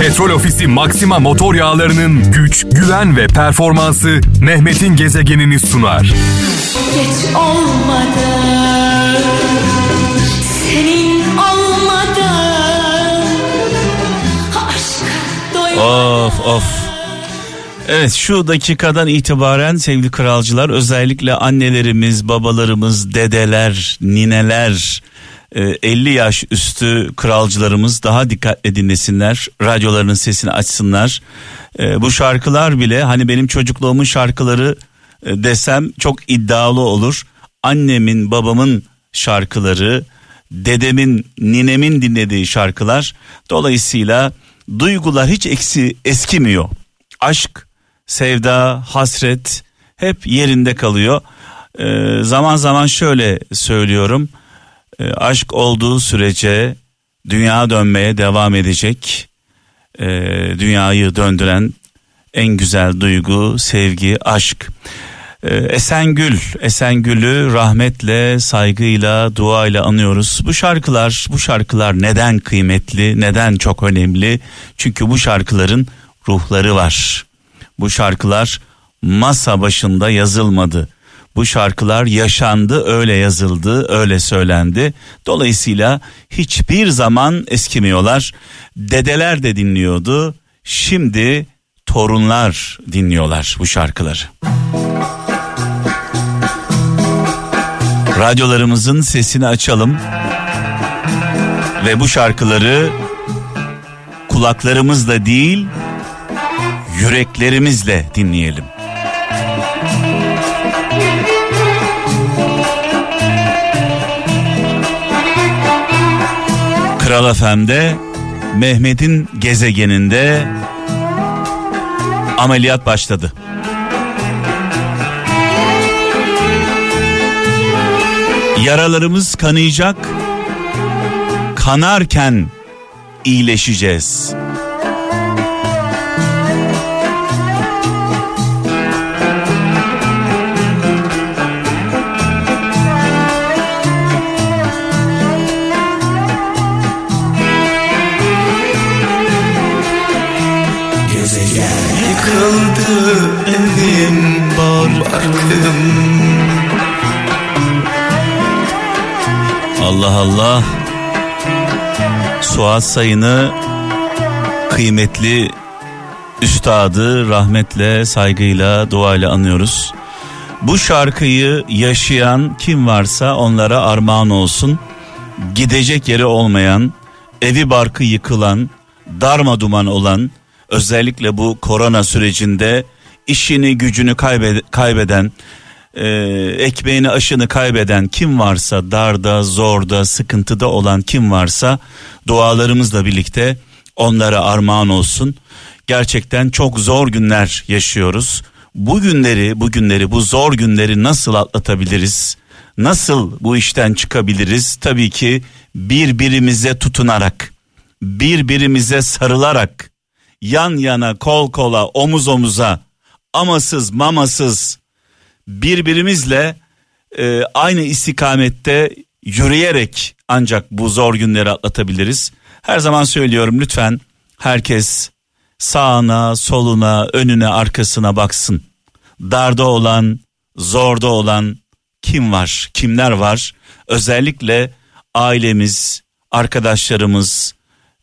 Petrol Ofisi Maxima motor yağlarının güç, güven ve performansı Mehmet'in gezegenini sunar. Geç olmadı Senin olmadı Aşk Of of. Evet şu dakikadan itibaren sevgili kralcılar özellikle annelerimiz, babalarımız, dedeler, nineler, 50 yaş üstü kralcılarımız daha dikkatli dinlesinler. Radyolarının sesini açsınlar. E, Bu şarkılar bile hani benim çocukluğumun şarkıları e, desem çok iddialı olur. Annemin, babamın şarkıları, dedemin, ninemin dinlediği şarkılar. Dolayısıyla duygular hiç eksi eskimiyor. Aşk, sevda, hasret hep yerinde kalıyor. Ee, zaman zaman şöyle söylüyorum. Ee, aşk olduğu sürece dünya dönmeye devam edecek. Ee, dünyayı döndüren en güzel duygu, sevgi, aşk. Ee, Esengül, Esengül'ü rahmetle, saygıyla, duayla anıyoruz. Bu şarkılar, bu şarkılar neden kıymetli, neden çok önemli? Çünkü bu şarkıların ruhları var. Bu şarkılar masa başında yazılmadı. Bu şarkılar yaşandı, öyle yazıldı, öyle söylendi. Dolayısıyla hiçbir zaman eskimiyorlar. Dedeler de dinliyordu. Şimdi torunlar dinliyorlar bu şarkıları. Radyolarımızın sesini açalım ve bu şarkıları kulaklarımızla değil yüreklerimizle dinleyelim. Kral FM'de Mehmet'in gezegeninde ameliyat başladı. Yaralarımız kanayacak. Kanarken iyileşeceğiz. Yıkıldı evim barkım Allah Allah. Suat Sayın'ı kıymetli üstadı rahmetle, saygıyla, duayla anıyoruz. Bu şarkıyı yaşayan kim varsa onlara armağan olsun. Gidecek yeri olmayan, evi barkı yıkılan, darma duman olan, özellikle bu korona sürecinde işini gücünü kaybede- kaybeden, e, ekmeğini aşını kaybeden kim varsa darda zorda sıkıntıda olan kim varsa dualarımızla birlikte onlara armağan olsun. Gerçekten çok zor günler yaşıyoruz. Bu günleri, bu günleri, bu zor günleri nasıl atlatabiliriz? Nasıl bu işten çıkabiliriz? Tabii ki birbirimize tutunarak, birbirimize sarılarak, yan yana, kol kola, omuz omuza, amasız, mamasız, birbirimizle e, aynı istikamette yürüyerek ancak bu zor günleri atlatabiliriz. Her zaman söylüyorum lütfen herkes sağına, soluna, önüne, arkasına baksın. Darda olan, zorda olan kim var, kimler var? Özellikle ailemiz, arkadaşlarımız,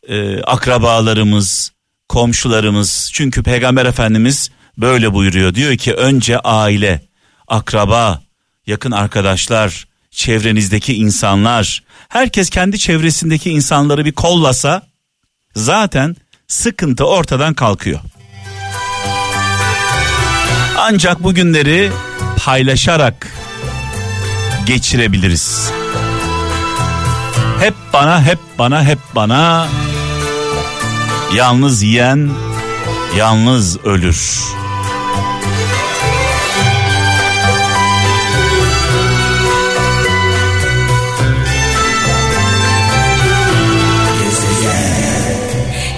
e, akrabalarımız, komşularımız. Çünkü Peygamber Efendimiz böyle buyuruyor. Diyor ki önce aile, akraba, yakın arkadaşlar, çevrenizdeki insanlar, herkes kendi çevresindeki insanları bir kollasa zaten sıkıntı ortadan kalkıyor. Ancak bu günleri paylaşarak geçirebiliriz. Hep bana, hep bana, hep bana. Yalnız yiyen yalnız ölür.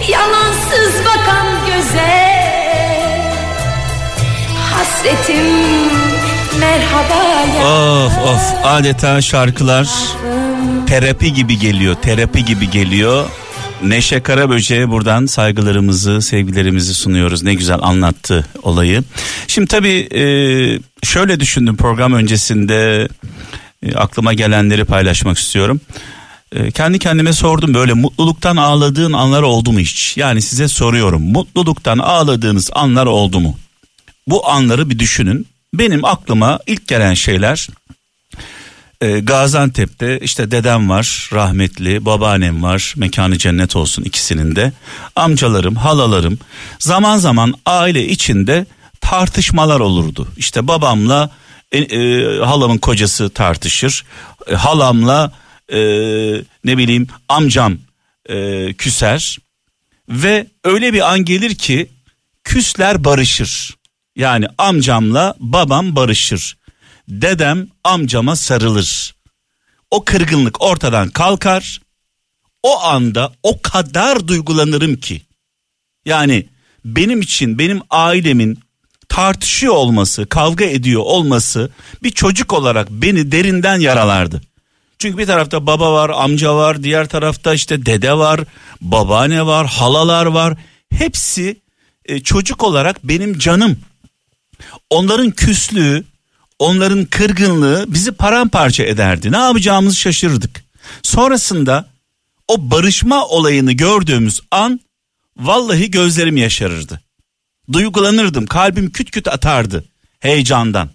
Yalansız bakan göze Hasretim merhaba ya Of of adeta şarkılar terapi gibi geliyor, terapi gibi geliyor. Neşe Karaböce'ye buradan saygılarımızı, sevgilerimizi sunuyoruz. Ne güzel anlattı olayı. Şimdi tabii e, şöyle düşündüm program öncesinde e, aklıma gelenleri paylaşmak istiyorum. E, kendi kendime sordum böyle mutluluktan ağladığın anlar oldu mu hiç? Yani size soruyorum mutluluktan ağladığınız anlar oldu mu? Bu anları bir düşünün. Benim aklıma ilk gelen şeyler e, Gaziantep'te işte dedem var rahmetli babaannem var mekanı cennet olsun ikisinin de. Amcalarım halalarım zaman zaman aile içinde tartışmalar olurdu. İşte babamla e, e, halamın kocası tartışır. E, halamla e, ne bileyim amcam e, küser. Ve öyle bir an gelir ki küsler barışır. Yani amcamla babam barışır dedem amcama sarılır. O kırgınlık ortadan kalkar. O anda o kadar duygulanırım ki. Yani benim için benim ailemin tartışıyor olması, kavga ediyor olması bir çocuk olarak beni derinden yaralardı. Çünkü bir tarafta baba var, amca var, diğer tarafta işte dede var, babaanne var, halalar var. Hepsi e, çocuk olarak benim canım. Onların küslüğü, onların kırgınlığı bizi paramparça ederdi. Ne yapacağımızı şaşırdık. Sonrasında o barışma olayını gördüğümüz an vallahi gözlerim yaşarırdı. Duygulanırdım, kalbim küt küt atardı heyecandan.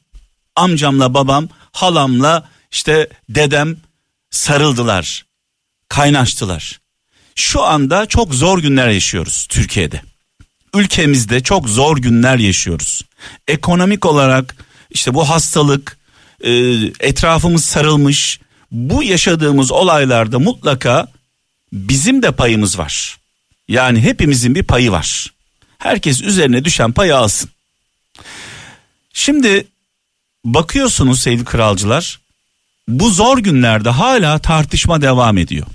Amcamla babam, halamla işte dedem sarıldılar, kaynaştılar. Şu anda çok zor günler yaşıyoruz Türkiye'de. Ülkemizde çok zor günler yaşıyoruz. Ekonomik olarak işte bu hastalık e, etrafımız sarılmış. Bu yaşadığımız olaylarda mutlaka bizim de payımız var. Yani hepimizin bir payı var. Herkes üzerine düşen payı alsın. Şimdi bakıyorsunuz sevgili kralcılar bu zor günlerde hala tartışma devam ediyor.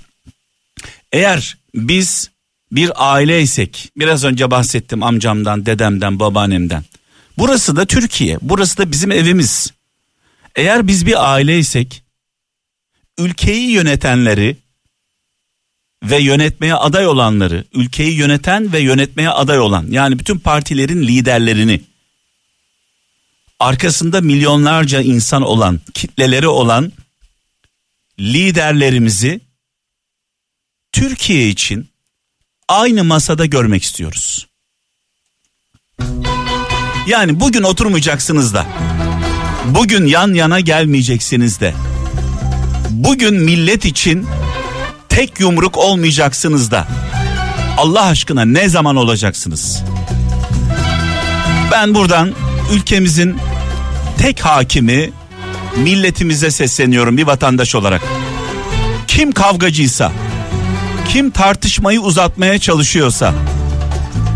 Eğer biz bir aileysek biraz önce bahsettim amcamdan, dedemden, babaannemden. Burası da Türkiye. Burası da bizim evimiz. Eğer biz bir aileysek ülkeyi yönetenleri ve yönetmeye aday olanları, ülkeyi yöneten ve yönetmeye aday olan yani bütün partilerin liderlerini arkasında milyonlarca insan olan, kitleleri olan liderlerimizi Türkiye için aynı masada görmek istiyoruz. Yani bugün oturmayacaksınız da. Bugün yan yana gelmeyeceksiniz de. Bugün millet için tek yumruk olmayacaksınız da. Allah aşkına ne zaman olacaksınız? Ben buradan ülkemizin tek hakimi milletimize sesleniyorum bir vatandaş olarak. Kim kavgacıysa, kim tartışmayı uzatmaya çalışıyorsa,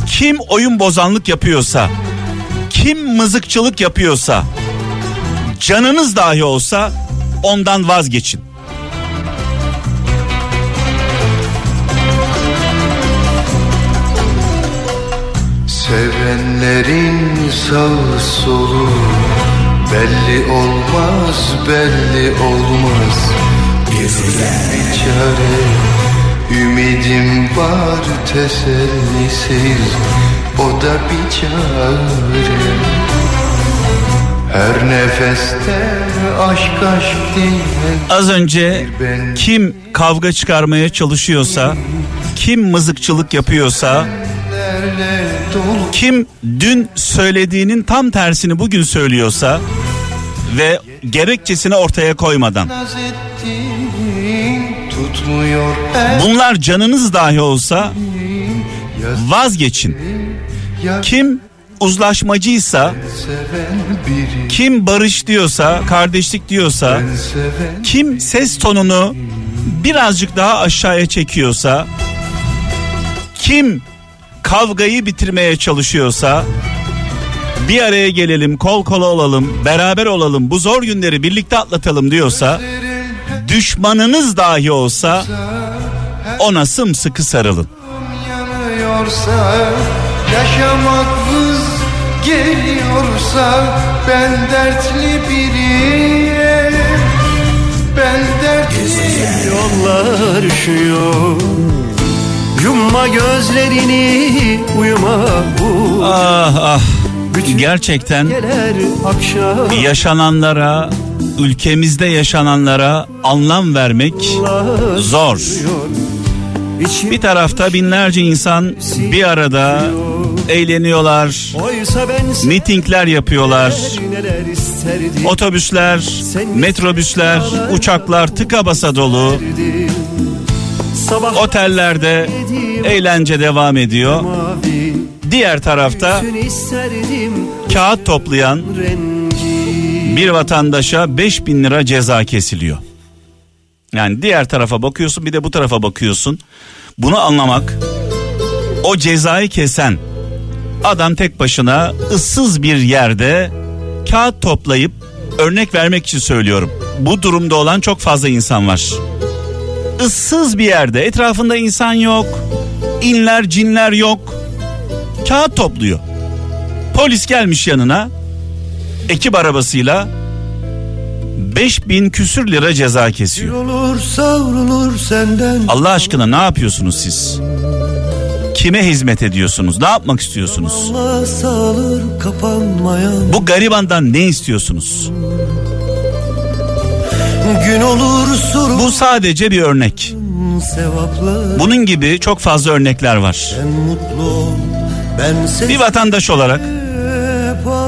kim oyun bozanlık yapıyorsa, kim mızıkçılık yapıyorsa canınız dahi olsa ondan vazgeçin. Sevenlerin sağ solu belli olmaz belli olmaz Bir çare ümidim var tesellisiz o da bir çare. Her nefeste aşk aşk diye Az önce kim kavga çıkarmaya çalışıyorsa, kim mızıkçılık yapıyorsa, kim dün söylediğinin tam tersini bugün söylüyorsa ve gerekçesini ortaya koymadan tutmuyor bunlar canınız dahi olsa vazgeçin. Kim uzlaşmacıysa, kim barış diyorsa, kardeşlik diyorsa, kim ses tonunu birazcık daha aşağıya çekiyorsa, kim kavgayı bitirmeye çalışıyorsa bir araya gelelim, kol kola olalım, beraber olalım, bu zor günleri birlikte atlatalım diyorsa, düşmanınız dahi olsa ona sımsıkı sarılın. yanıyorsa yaşamak vız geliyorsa ben dertli biriyim. Ben dertli yollar üşüyor. Yumma gözlerini uyuma bu. Ah ah. Bütün Gerçekten gelir akşam. yaşananlara, ülkemizde yaşananlara anlam vermek zor. Bir tarafta binlerce insan bir arada eğleniyorlar, mitingler yapıyorlar. Otobüsler, metrobüsler, uçaklar tıka basa dolu. Otellerde eğlence devam ediyor. Diğer tarafta kağıt toplayan bir vatandaşa 5000 lira ceza kesiliyor. Yani diğer tarafa bakıyorsun bir de bu tarafa bakıyorsun. Bunu anlamak o cezayı kesen adam tek başına ıssız bir yerde kağıt toplayıp örnek vermek için söylüyorum. Bu durumda olan çok fazla insan var. Issız bir yerde etrafında insan yok. inler cinler yok. Kağıt topluyor. Polis gelmiş yanına ekip arabasıyla 5000 küsür lira ceza kesiyor. Olur savrulur senden Allah aşkına ne yapıyorsunuz siz? Kime hizmet ediyorsunuz? Ne yapmak istiyorsunuz? Kapanmayan Bu garibandan ne istiyorsunuz? Gün olur sorun Bu sadece bir örnek. sevaplar Bunun gibi çok fazla örnekler var. Sen mutlu ben Bir vatandaş olarak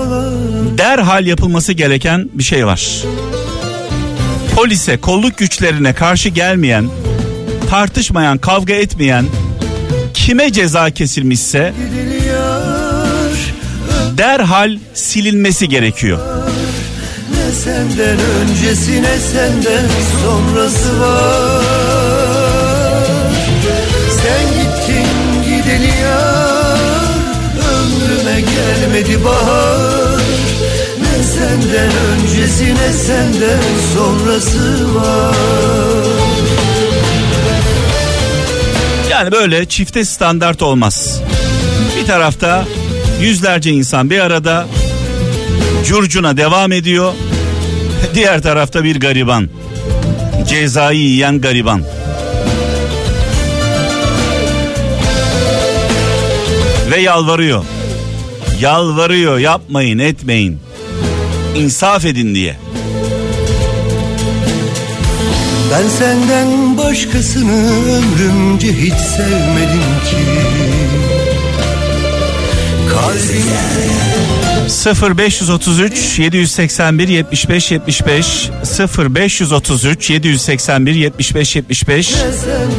ağlar derhal yapılması gereken bir şey var. Polise, kolluk güçlerine karşı gelmeyen, tartışmayan, kavga etmeyen kime ceza kesilmişse derhal silinmesi gerekiyor. Ne senden öncesi ne senden sonrası var Sen gittin gideli yar Ömrüme gelmedi bahar senden öncesi ne senden sonrası var Yani böyle çifte standart olmaz. Bir tarafta yüzlerce insan bir arada curcuna devam ediyor. Diğer tarafta bir gariban. Cezayı yiyen gariban. Ve yalvarıyor. Yalvarıyor yapmayın etmeyin. İnsaf edin diye. Ben senden başkasını ömrümce hiç sevmedim ki Kalbim 0533 781 75 75 0533 781 75 75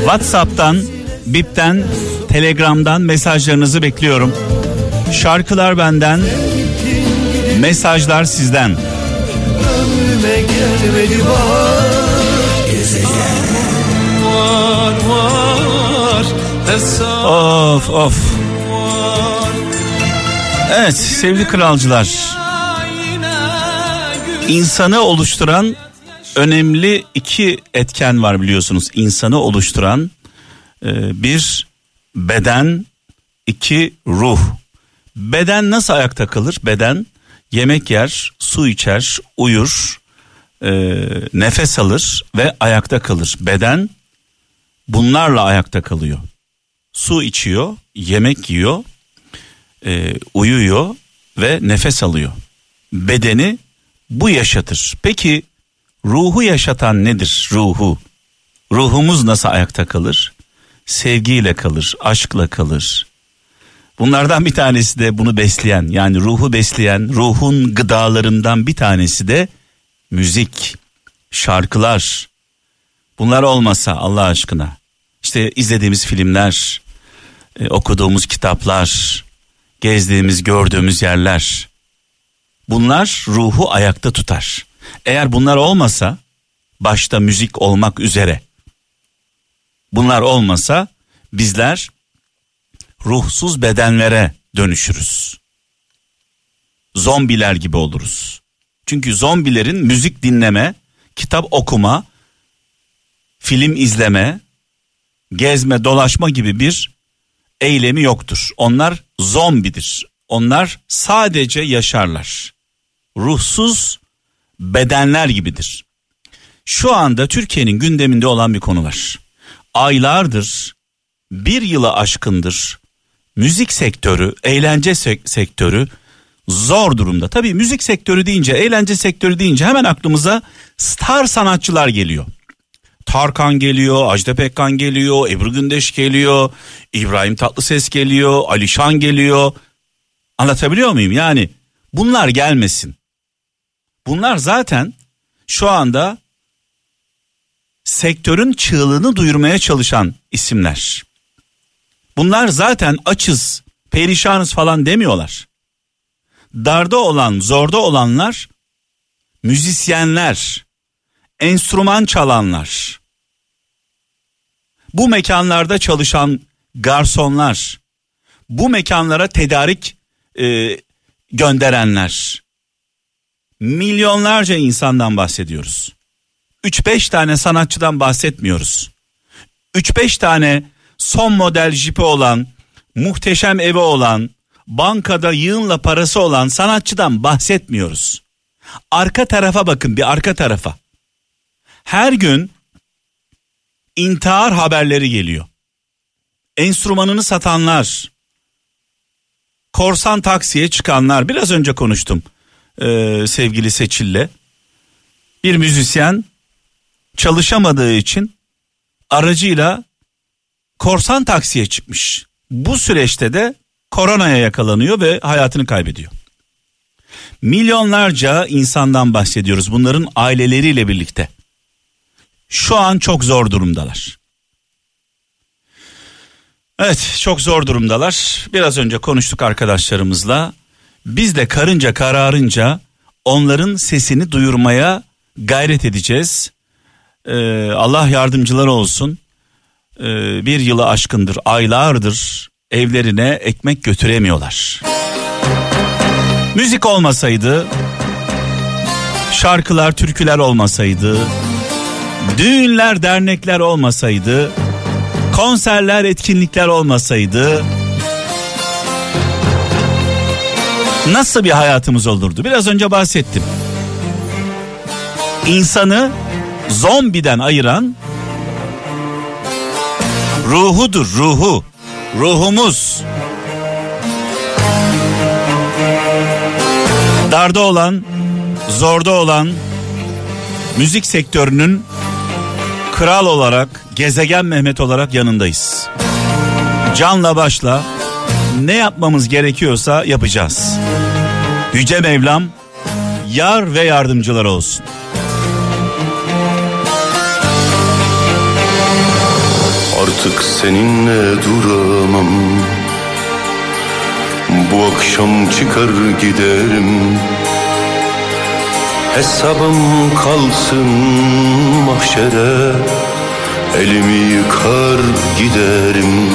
WhatsApp'tan, Bip'ten, Telegram'dan mesajlarınızı bekliyorum. Şarkılar benden, mesajlar sizden. ömrüme gelmedi bahar Of of. Evet sevgili kralcılar. İnsanı oluşturan önemli iki etken var biliyorsunuz. İnsanı oluşturan e, bir beden, iki ruh. Beden nasıl ayakta kalır? Beden yemek yer, su içer, uyur, e, nefes alır ve ayakta kalır. Beden bunlarla ayakta kalıyor. Su içiyor, yemek yiyor, e, uyuyor ve nefes alıyor. Bedeni bu yaşatır. Peki ruhu yaşatan nedir ruhu? Ruhumuz nasıl ayakta kalır? Sevgiyle kalır, aşkla kalır. Bunlardan bir tanesi de bunu besleyen yani ruhu besleyen ruhun gıdalarından bir tanesi de müzik, şarkılar. Bunlar olmasa Allah aşkına işte izlediğimiz filmler, e, okuduğumuz kitaplar, gezdiğimiz, gördüğümüz yerler. Bunlar ruhu ayakta tutar. Eğer bunlar olmasa başta müzik olmak üzere bunlar olmasa bizler ruhsuz bedenlere dönüşürüz. Zombiler gibi oluruz. Çünkü zombilerin müzik dinleme, kitap okuma, film izleme, gezme, dolaşma gibi bir eylemi yoktur. Onlar zombidir. Onlar sadece yaşarlar. Ruhsuz bedenler gibidir. Şu anda Türkiye'nin gündeminde olan bir konu var. Aylardır bir yılı aşkındır müzik sektörü, eğlence sek- sektörü zor durumda. Tabii müzik sektörü deyince, eğlence sektörü deyince hemen aklımıza star sanatçılar geliyor. Tarkan geliyor, Ajda Pekkan geliyor, Ebru Gündeş geliyor, İbrahim Tatlıses geliyor, Alişan geliyor. Anlatabiliyor muyum? Yani bunlar gelmesin. Bunlar zaten şu anda sektörün çığlığını duyurmaya çalışan isimler. Bunlar zaten açız, perişanız falan demiyorlar. Darda olan, zorda olanlar müzisyenler, enstrüman çalanlar. Bu mekanlarda çalışan garsonlar, bu mekanlara tedarik e, gönderenler. Milyonlarca insandan bahsediyoruz. 3-5 tane sanatçıdan bahsetmiyoruz. 3-5 tane son model jipi olan, muhteşem evi olan, bankada yığınla parası olan sanatçıdan bahsetmiyoruz. Arka tarafa bakın bir arka tarafa. Her gün intihar haberleri geliyor. Enstrümanını satanlar, korsan taksiye çıkanlar biraz önce konuştum ee, sevgili Seçil'le. Bir müzisyen çalışamadığı için aracıyla korsan taksiye çıkmış. Bu süreçte de koronaya yakalanıyor ve hayatını kaybediyor. Milyonlarca insandan bahsediyoruz bunların aileleriyle birlikte. Şu an çok zor durumdalar. Evet çok zor durumdalar. Biraz önce konuştuk arkadaşlarımızla. Biz de karınca kararınca onların sesini duyurmaya gayret edeceğiz. Ee, Allah yardımcıları olsun. Ee, bir yılı aşkındır, aylardır evlerine ekmek götüremiyorlar. Müzik olmasaydı, şarkılar, türküler olmasaydı, düğünler, dernekler olmasaydı, konserler, etkinlikler olmasaydı nasıl bir hayatımız olurdu? Biraz önce bahsettim. İnsanı zombiden ayıran ruhudur, ruhu. Ruhumuz. Darda olan, zorda olan müzik sektörünün kral olarak, gezegen Mehmet olarak yanındayız. Canla başla ne yapmamız gerekiyorsa yapacağız. Yüce Mevlam yar ve yardımcılar olsun. Artık seninle duramam. Bu akşam çıkar giderim. Hesabım kalsın mahşere. Elimi yıkar giderim.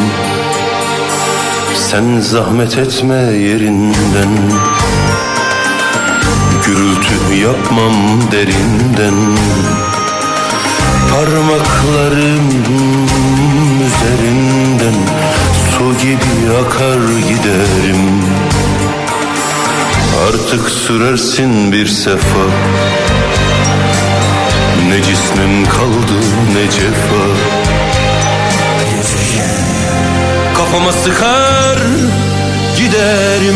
Sen zahmet etme yerinden. Gürültü yapmam derinden Parmaklarım üzerinden Su gibi akar giderim. Artık sürersin bir sefa. Ne cismim kaldı ne cefa. Kafama sıkar giderim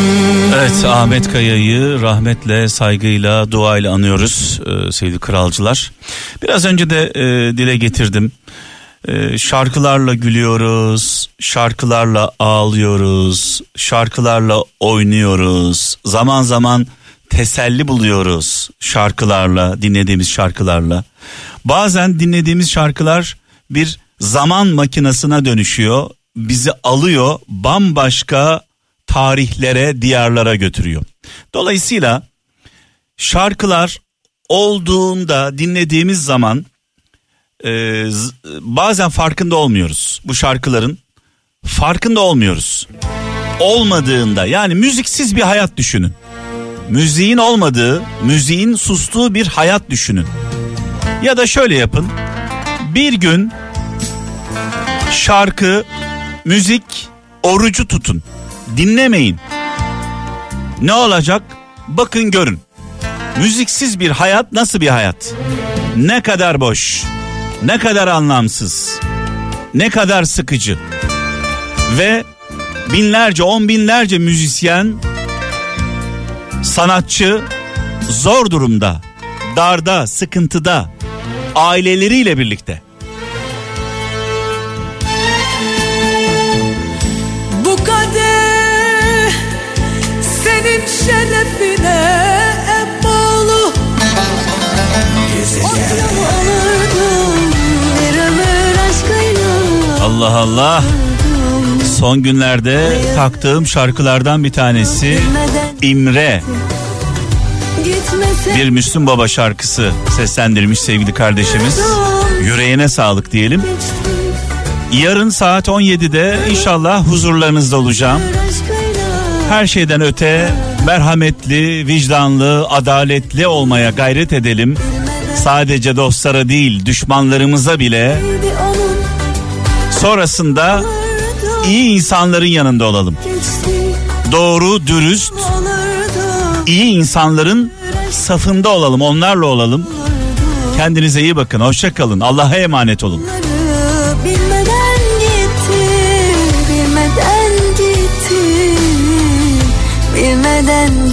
Evet Ahmet Kaya'yı rahmetle, saygıyla, duayla anıyoruz e, sevgili kralcılar. Biraz önce de e, dile getirdim. E, şarkılarla gülüyoruz, şarkılarla ağlıyoruz, şarkılarla oynuyoruz. Zaman zaman teselli buluyoruz şarkılarla, dinlediğimiz şarkılarla. Bazen dinlediğimiz şarkılar bir zaman makinasına dönüşüyor. Bizi alıyor bambaşka tarihlere, diyarlara götürüyor. Dolayısıyla şarkılar olduğunda dinlediğimiz zaman e, bazen farkında olmuyoruz. Bu şarkıların farkında olmuyoruz. Olmadığında yani müziksiz bir hayat düşünün. Müziğin olmadığı, müziğin sustuğu bir hayat düşünün. Ya da şöyle yapın. Bir gün şarkı, müzik, orucu tutun. Dinlemeyin. Ne olacak? Bakın görün. Müziksiz bir hayat nasıl bir hayat? Ne kadar boş, ne kadar anlamsız, ne kadar sıkıcı. Ve binlerce on binlerce müzisyen sanatçı zor durumda, darda, sıkıntıda, aileleriyle birlikte. Allah Allah. Son günlerde taktığım şarkılardan bir tanesi İmre. Bir Müslüm Baba şarkısı seslendirmiş sevgili kardeşimiz. Yüreğine sağlık diyelim. Yarın saat 17'de inşallah huzurlarınızda olacağım. Her şeyden öte merhametli, vicdanlı, adaletli olmaya gayret edelim. Sadece dostlara değil, düşmanlarımıza bile sonrasında iyi insanların yanında olalım. Doğru, dürüst, iyi insanların safında olalım, onlarla olalım. Kendinize iyi bakın, hoşça kalın. Allah'a emanet olun. Bilmeden gitti, bilmeden gitti.